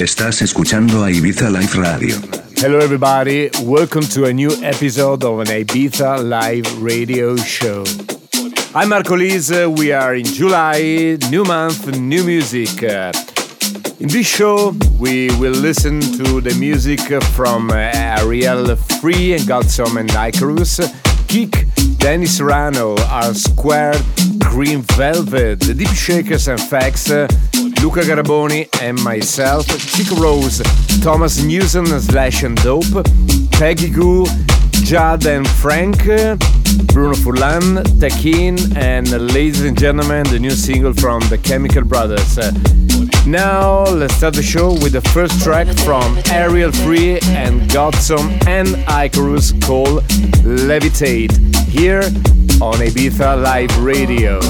Estás escuchando a Ibiza Live Radio. Hello, everybody. Welcome to a new episode of an Ibiza Live Radio show. I'm Marco Lys. We are in July, new month, new music. Uh, in this show, we will listen to the music from uh, Arielle Free and GotSome and Icarus, KeeQ, Danny Serrano, R Squared, Green Velvet, The Deepshakerz and Fex, Luca Garaboni and myself, Chico Rose, Thomas Newson Sllash and Doppe, Peggy Gou, Jude and Frank, Bruno Furlan, Techin, and ladies and gentlemen, the new single from the Chemical Brothers. Now, let's start the show with the first track from Arielle Free and GotSome and Icarus called Levitate, here on Ibiza Live Radio.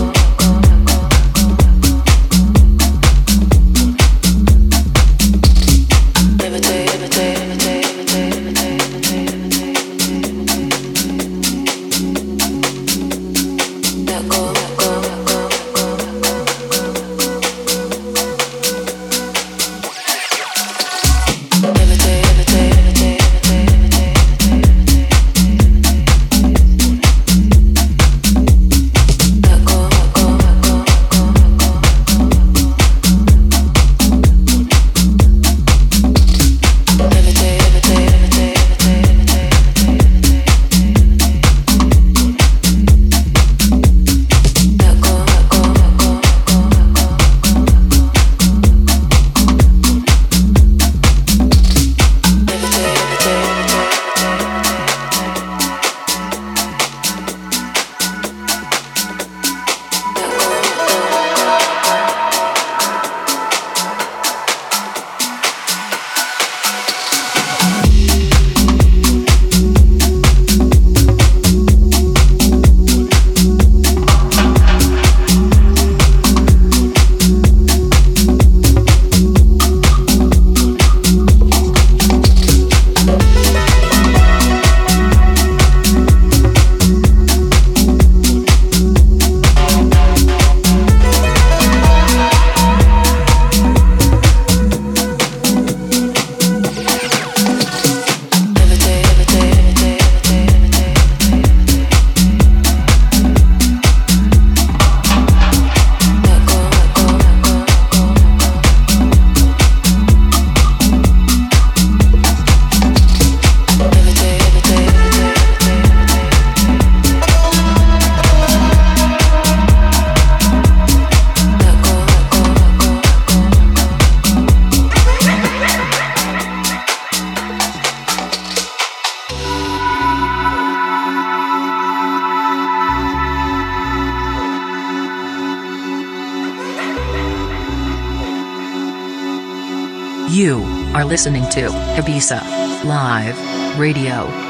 Live Radio.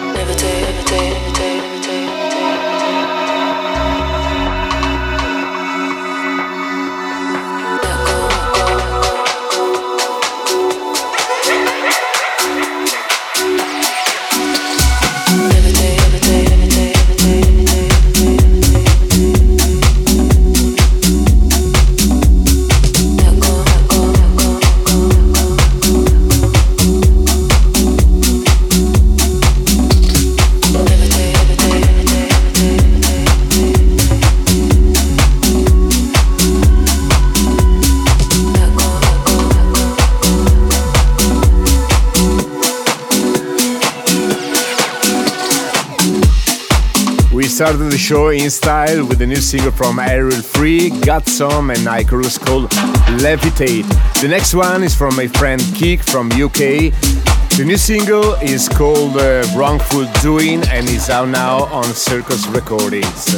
Started the show in style with a new single from Arielle Free, GotSome and Icarus called Levitate. The next one is from my friend KeeQ from UK. The new single is called uh, Wrongful Doing and is out now on Circus Recordings.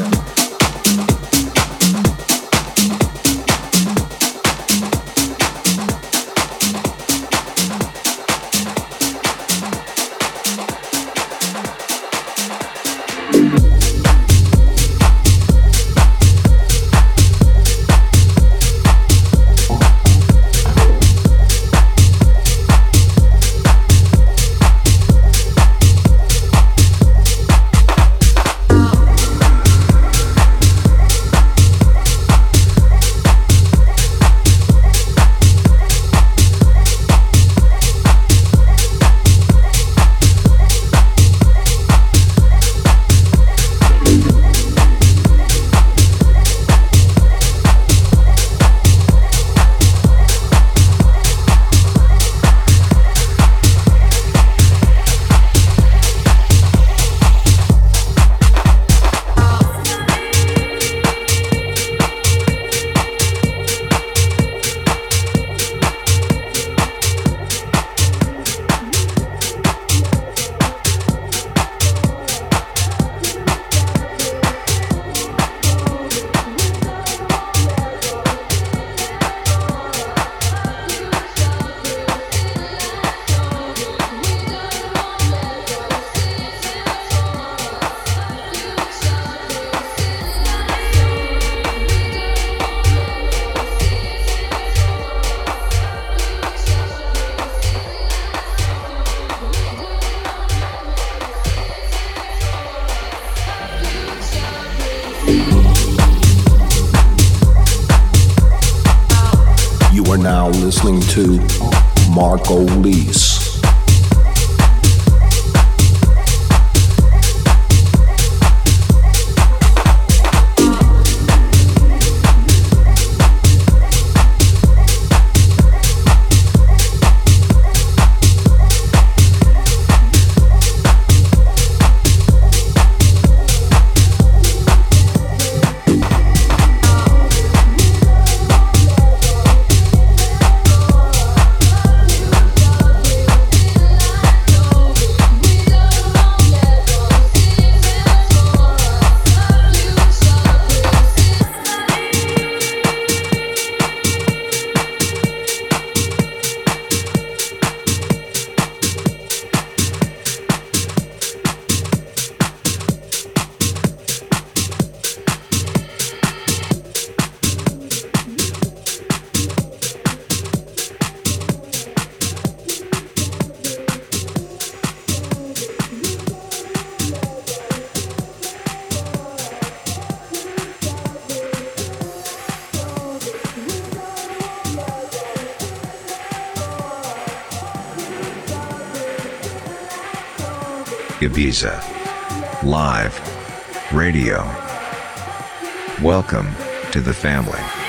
To Marco Lys. Ibiza. Live. Radio. Welcome to the family.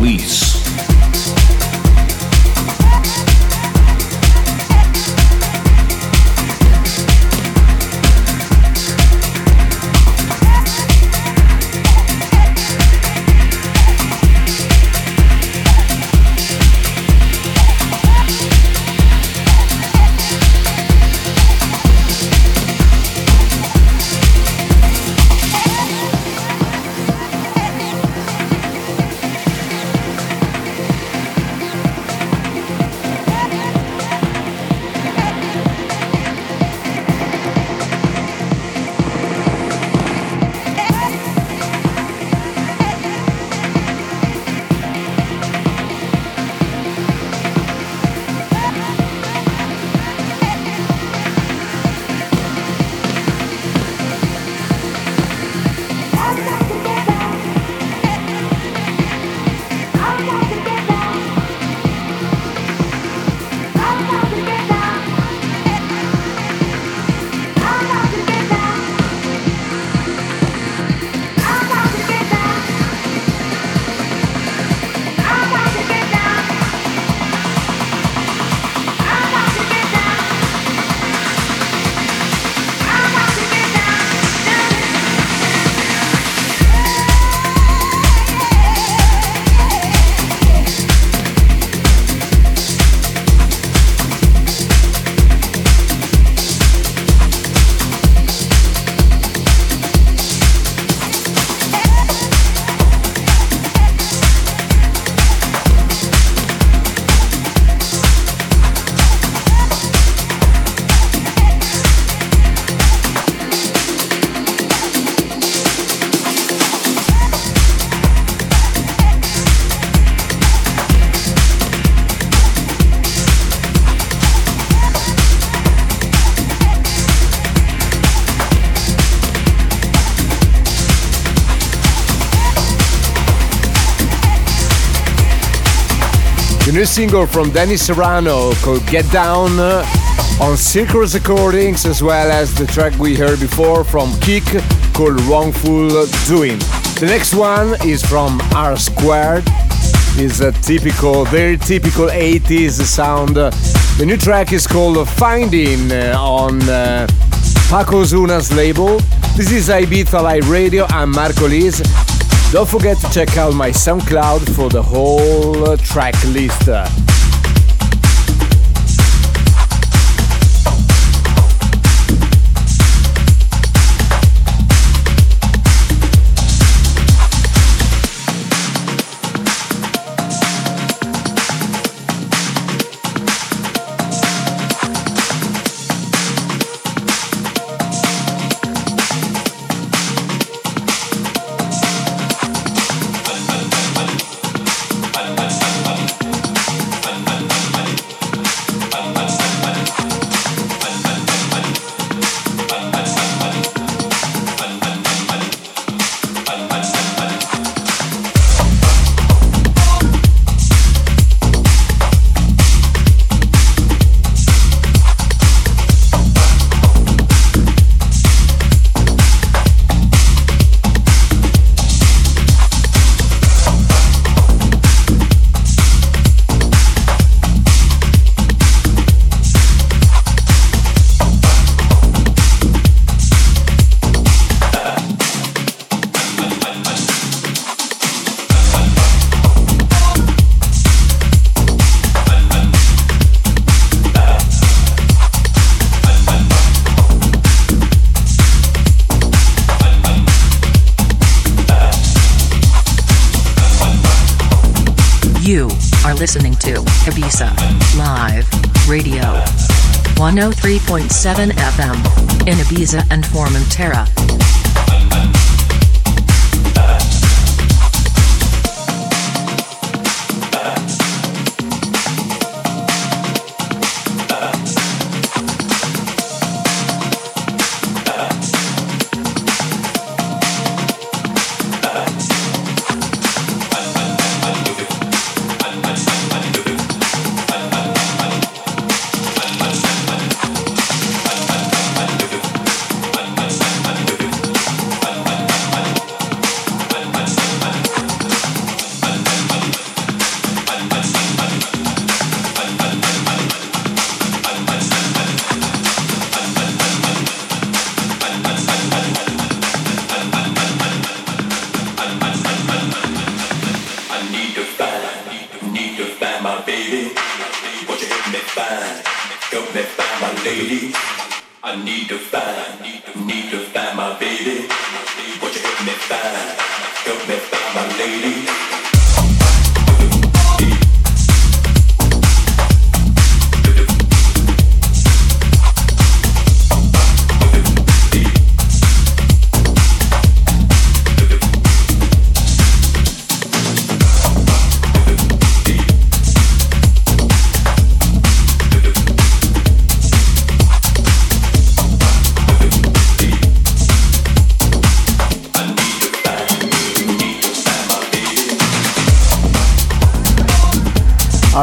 Mix new single from Danny Serrano called Get Down uh, on Circus Recordings, as well as the track we heard before from KeeQ called Wrongful Doing. The next one is from R Squared. Is a typical, very typical 80s sound. The new track is called Finding uh, on uh, Paco Osuna's label. This is Ibiza Live Radio. I'm Marco Lys. Don't forget to check out my SoundCloud for the whole track list. Listening to Ibiza Live Radio 103.7 FM in Ibiza and Formentera.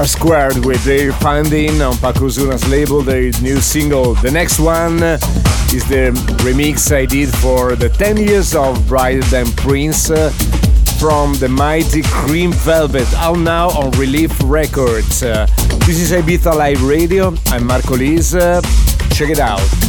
Squared with their finding on Paco Osuna's label, their new single. The next one is the remix I did for the 10 years of Brighter Than Prince uh, from the mighty Green Velvet, out now on Relief Records. Uh, this is Ibiza Live Radio. I'm Marco. Uh, check it out.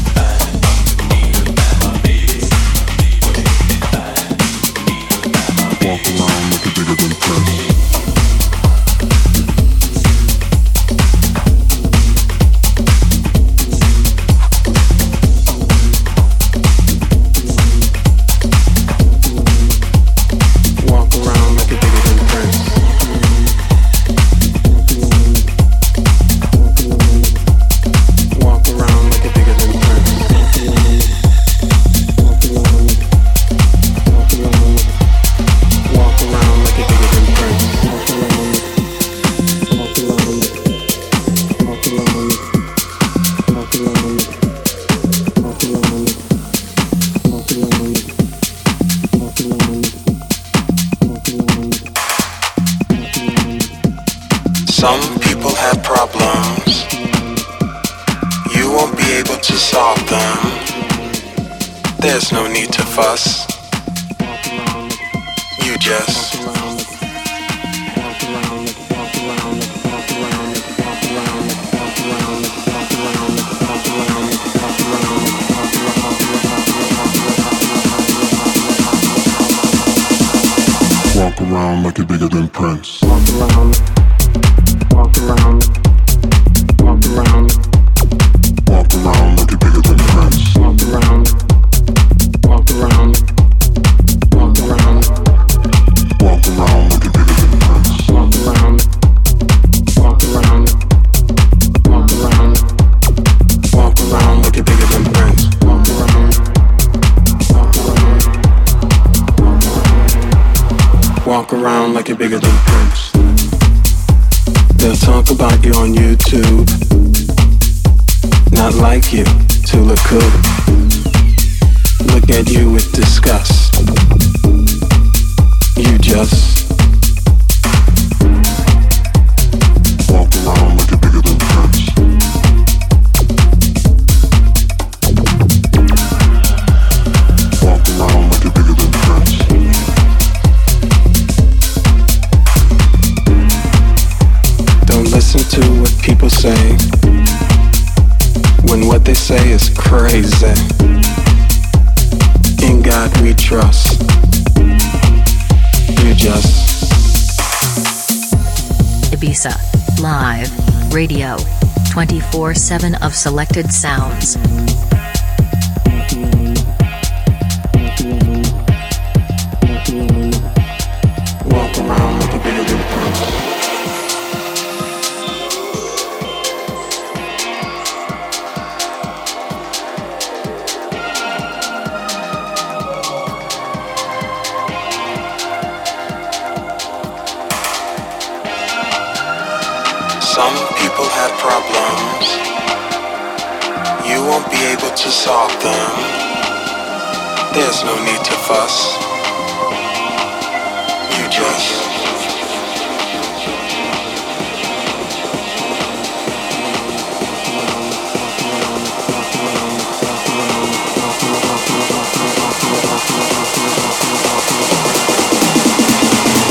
Walk around, walk around, around like you're bigger than Prince. They'll talk about you on YouTube. Not like you to look good. Look at you with disgust. You just they say is crazy. In God we trust. You just Ibiza Live Radio 24 7 of selected sounds. To solve them. There's no need to fuss. You just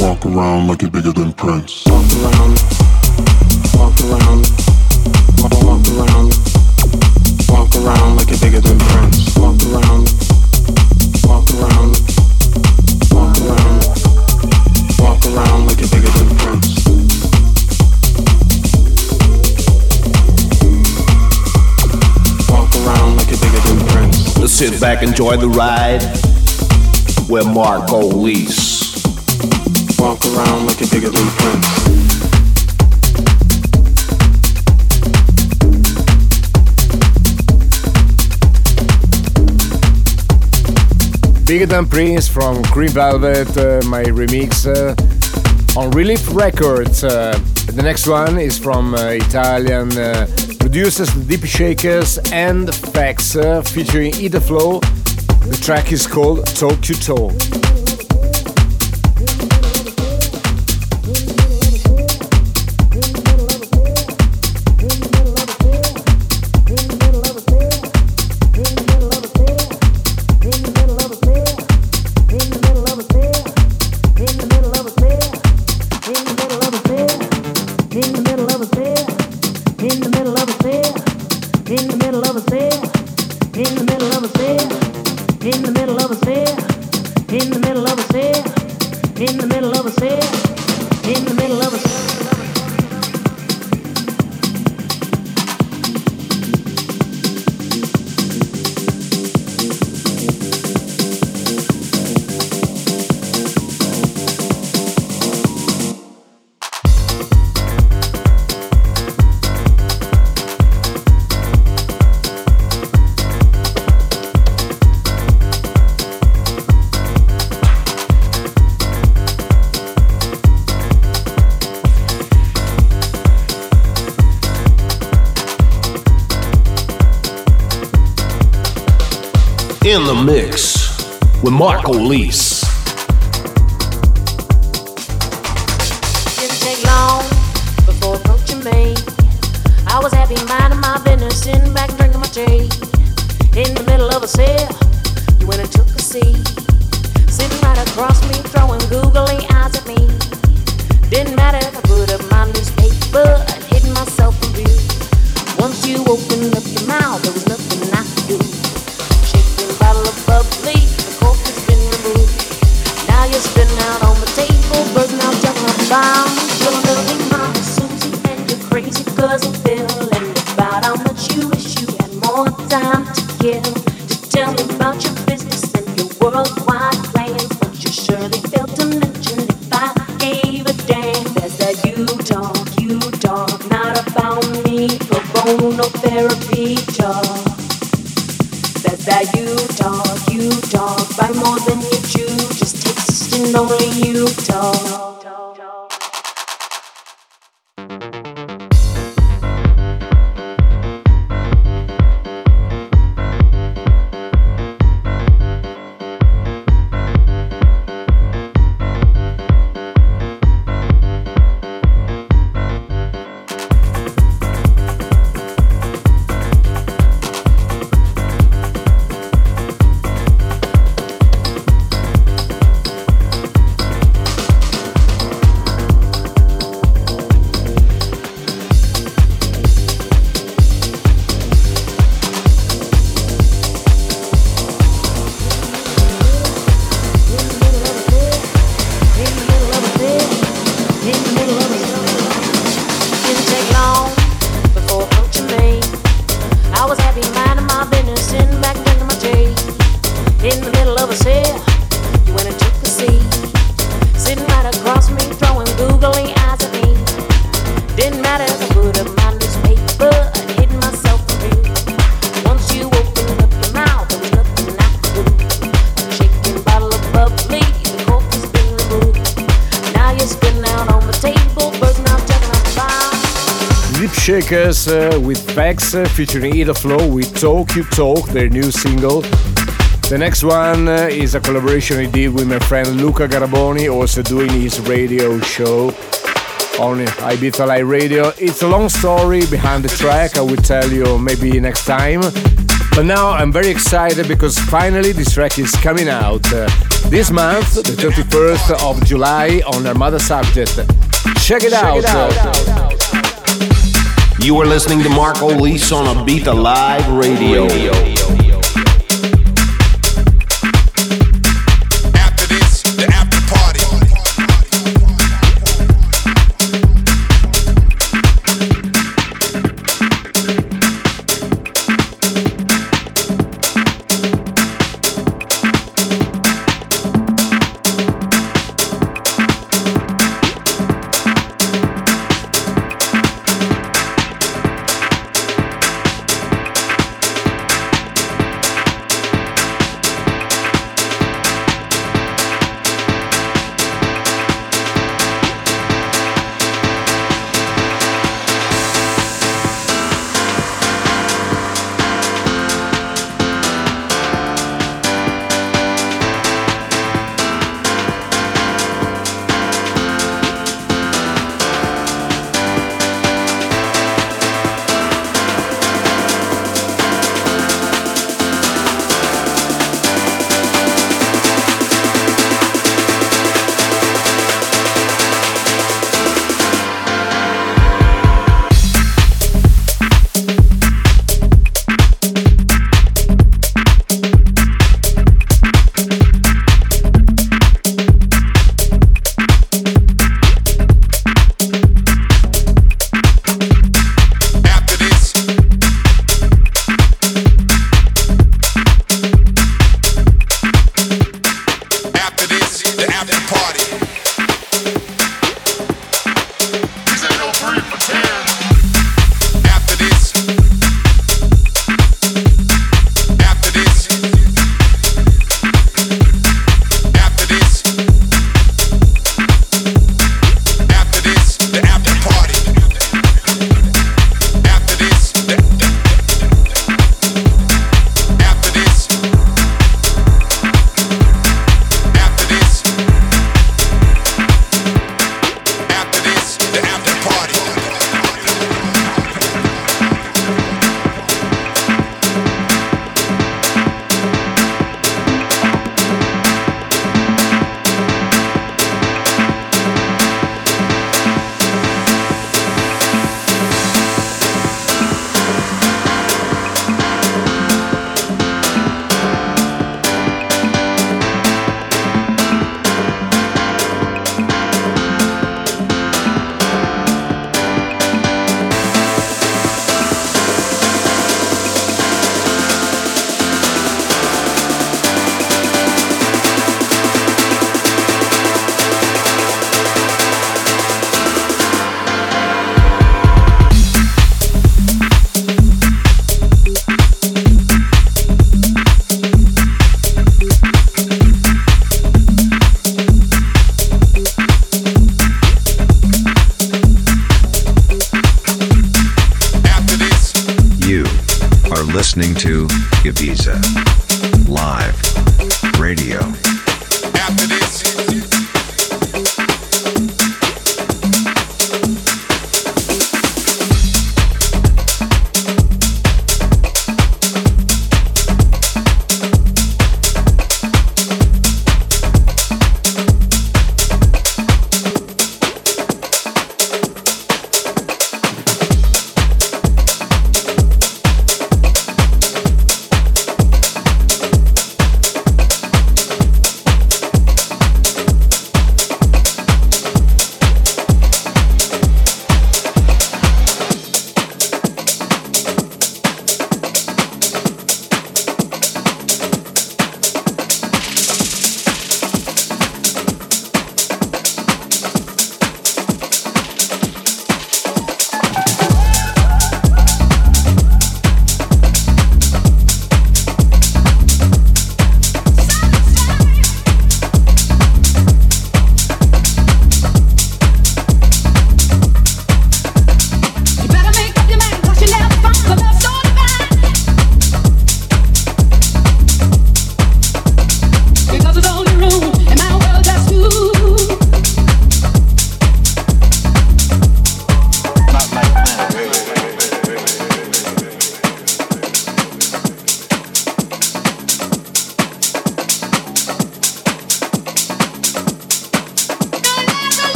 Walk around like you're bigger than Prince. walk around, sit back, enjoy the ride. We're Marco Lys. Walk around like you're bigger than Prince. Bigger Than Prince from Green Velvet, uh, my remix uh, on Relief Records. Uh, the next one is from uh, Italian uh, producers Deepshakerz and Fex uh, featuring Ida fLO. The track is called Talk to Talk. Marco Lys. Uh, with Fex uh, featuring Ida fLO with Talk You Talk, their new single. The next one uh, is a collaboration I did with my friend Luca Garaboni, also doing his radio show on Ibiza Live Radio. It's a long story behind the track, I will tell you maybe next time. But now I'm very excited because finally this track is coming out uh, this month, the 31st of July, on Armada Subject. Check it Check out. It out. You are listening to Marco Lys on Ibiza Live Radio. Radio.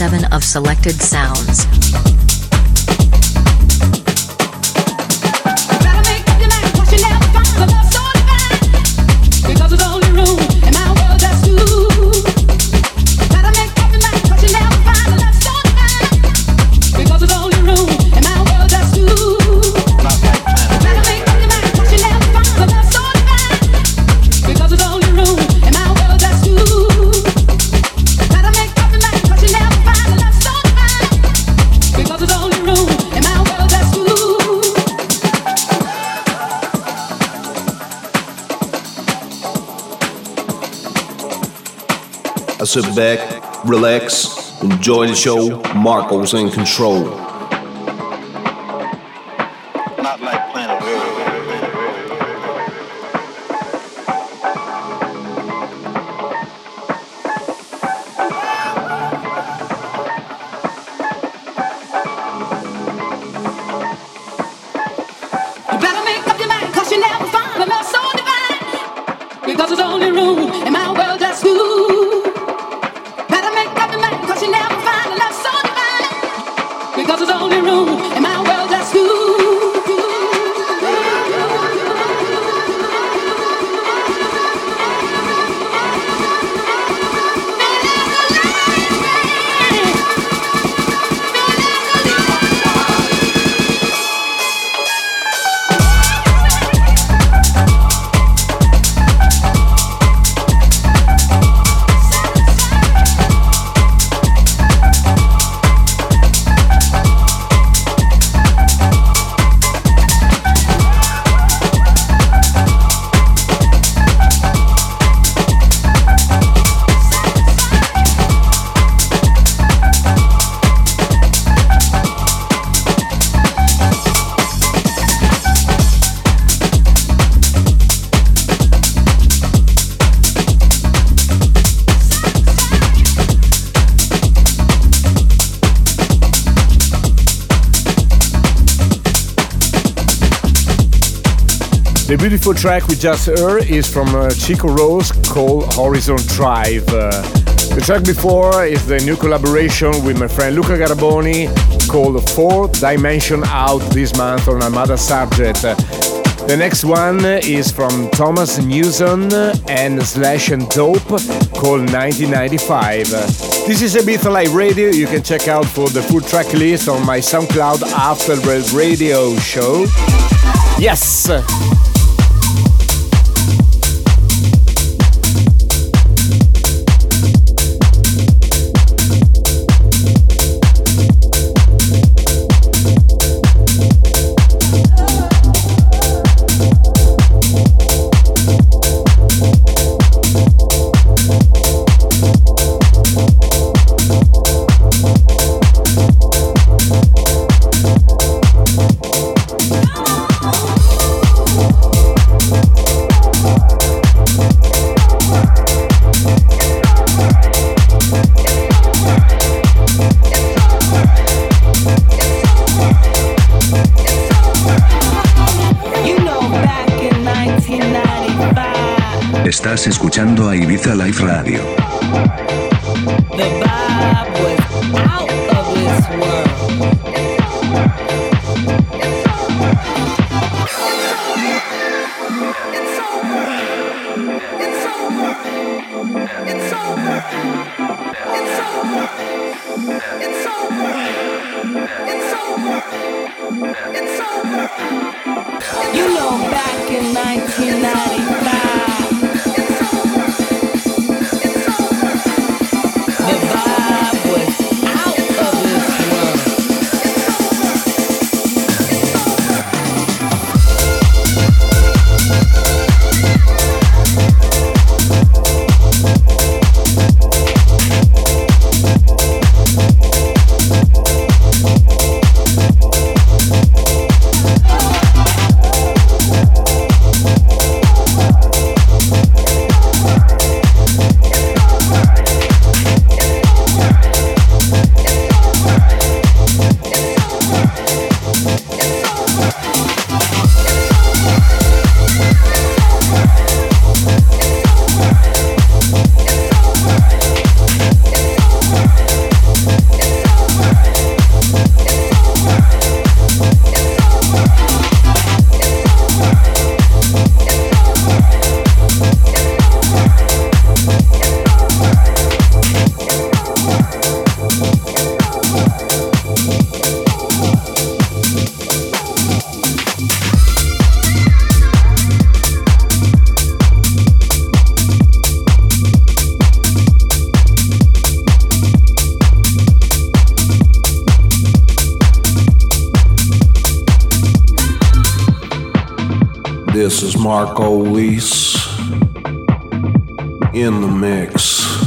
7 of selected sounds. Sit back, relax, enjoy the show. Marco's in control. Beautiful track we just heard is from uh, Chico Rose called Horizon Drive. Uh, the track before is the new collaboration with my friend Luca Garaboni called Fourth Dimension out this month on Armada Subjekt. The next one is from Thomas Newson and Sllash and Doppe called 1995. This is a Ibiza Live Radio. You can check out for the full track list on my SoundCloud after radio show. Yes! Estás escuchando a Ibiza Live Radio. The out of this world. It's over. It's over. You know back in 1995 This is Marco Lys in the mix.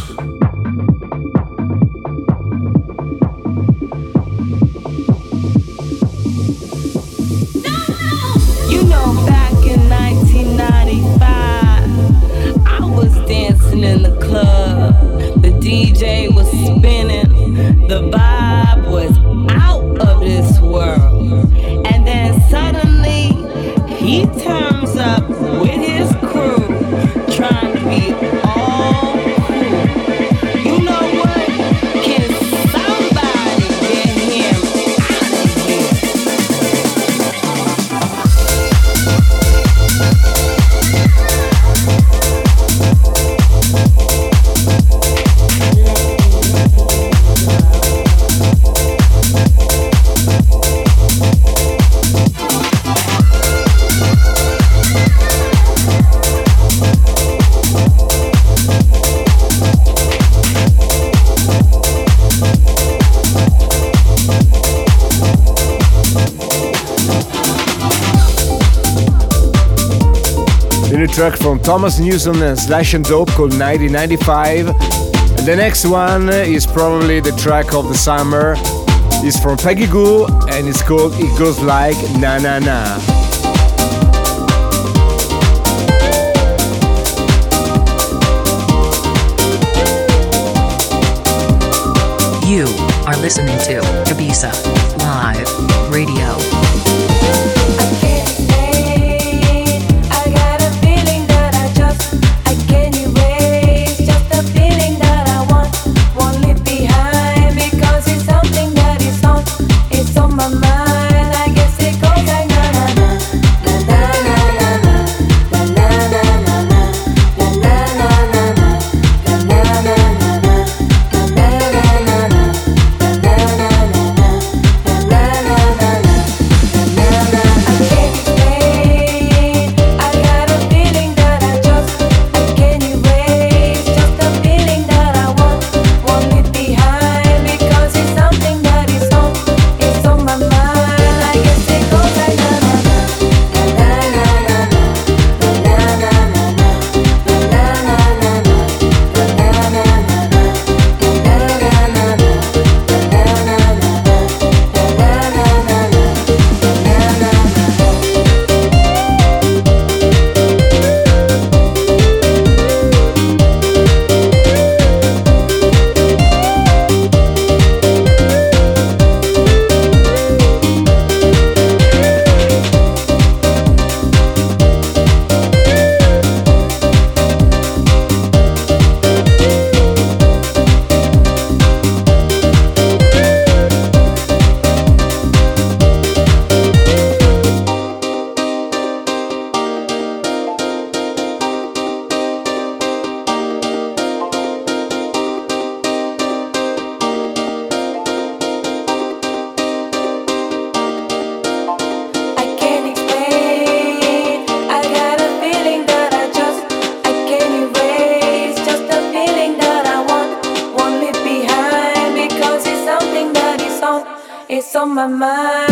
Thomas Newson and Sllash and Doppe called 1995. And the next one is probably the track of the summer. It's from Peggy Gou and it's called It Goes Like Na Na Na. You are listening to Ibiza Live Radio. my mind.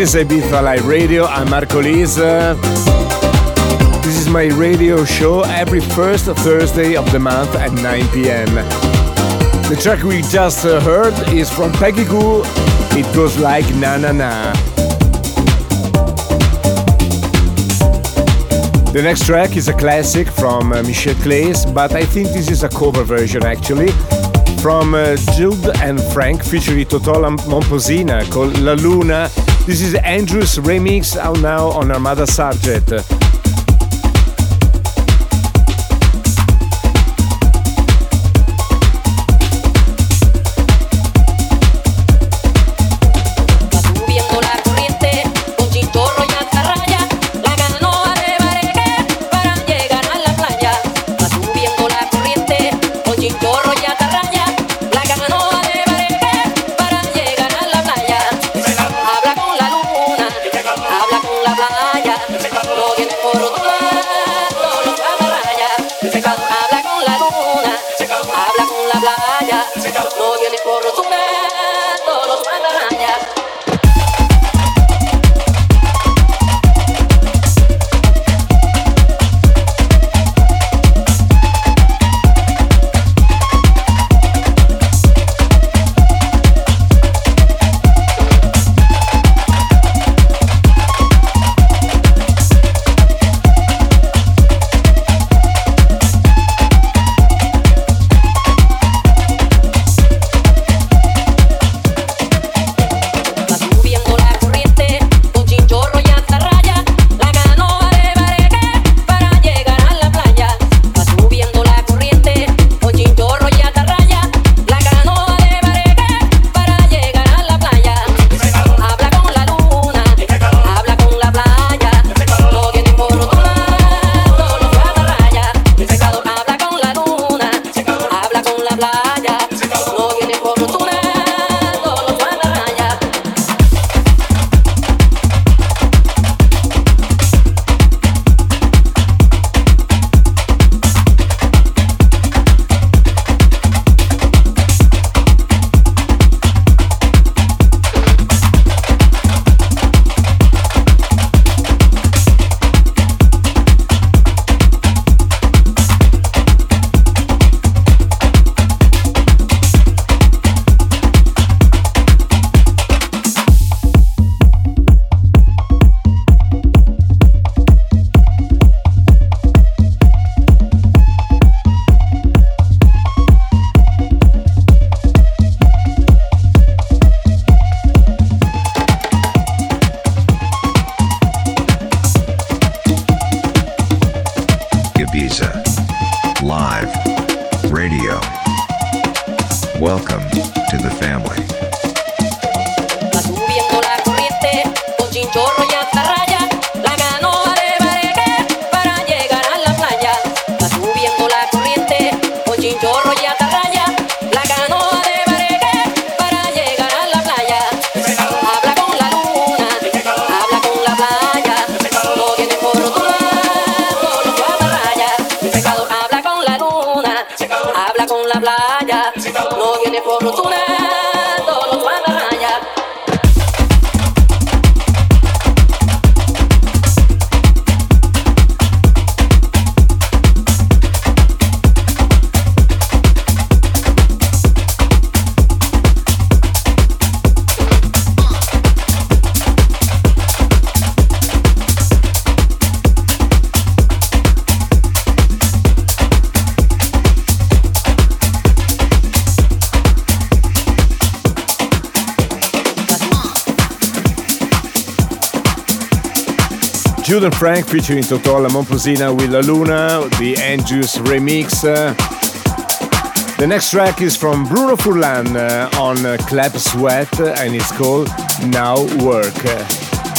Is Ibiza Live Radio. I'm Marco Lys. This is my radio show every first Thursday of the month at 9 pm. The track we just uh, heard is from Peggy Gou. It goes like na na na. The next track is a classic from uh, Michel Claes, but I think this is a cover version actually from uh, Jude and Frank featuring Totó La Momposina called La Luna. This is Andruss remix out now on Armada Sargent. Jude and Frank featuring Totó La Momposina with La Luna, the Andruss remix. Uh, the next track is from Bruno Furlan uh, on uh, Clap Sweat and it's called Now Work.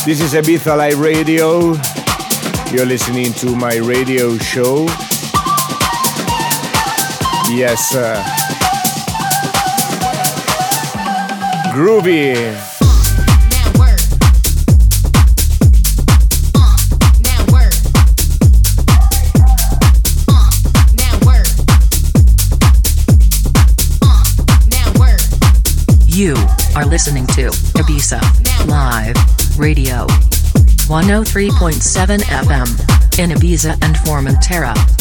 this is Ibiza Live Radio. You're listening to my radio show. Yes. Groovy. You are listening to Ibiza Live Radio. 103.7 FM. In Ibiza and Formentera.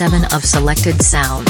7 of selected sounds.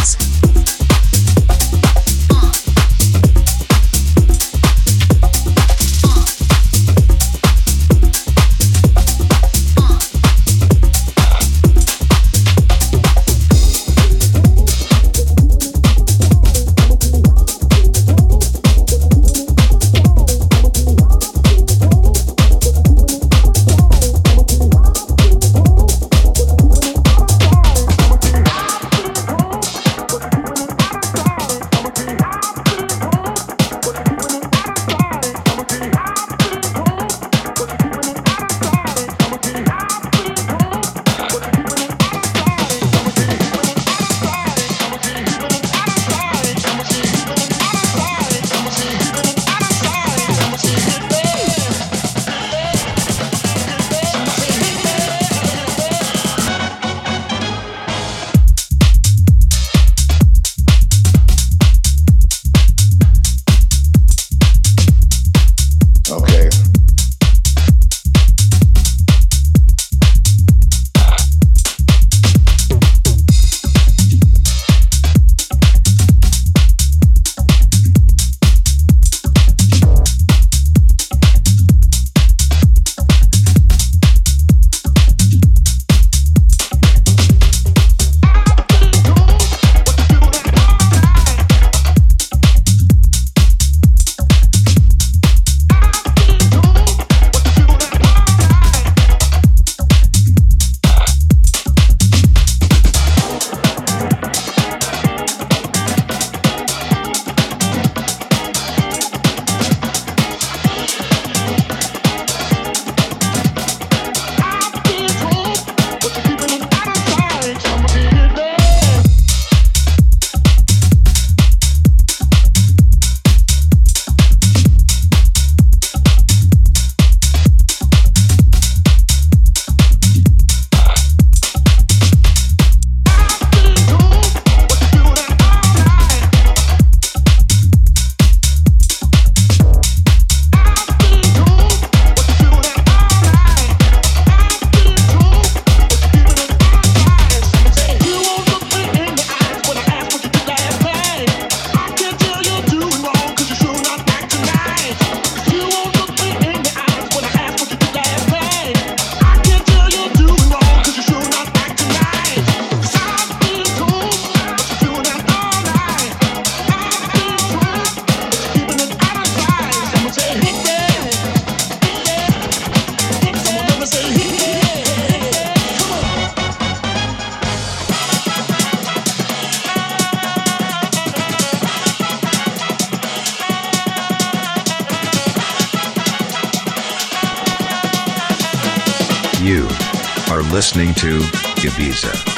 Listening to Ibiza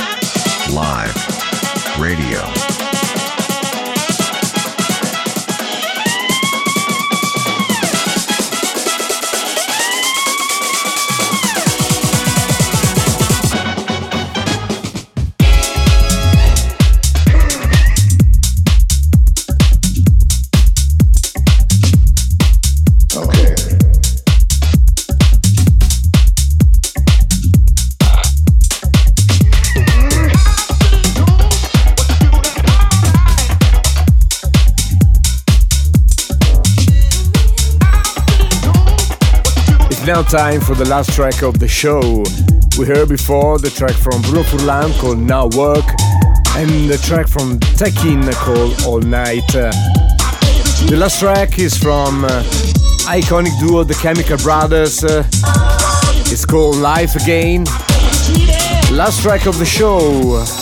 time for the last track of the show. We heard before the track from Bruno Furlan called Now Work and the track from Techin called All Night. the last track is from uh, iconic duo The Chemical Brothers. Uh, it's called Live Again. Last track of the show.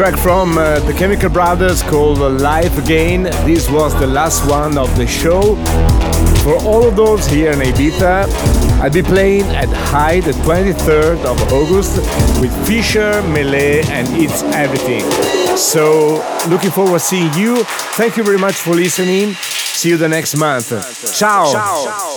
Track from uh, the Chemical Brothers called Live Again. This was the last one of the show. For all of those here in Ibiza, I'll be playing at Hï the 23rd of August with Fisher, Melee, and It's Everything. So, looking forward to seeing you. Thank you very much for listening. See you the next month. Ciao. Ciao.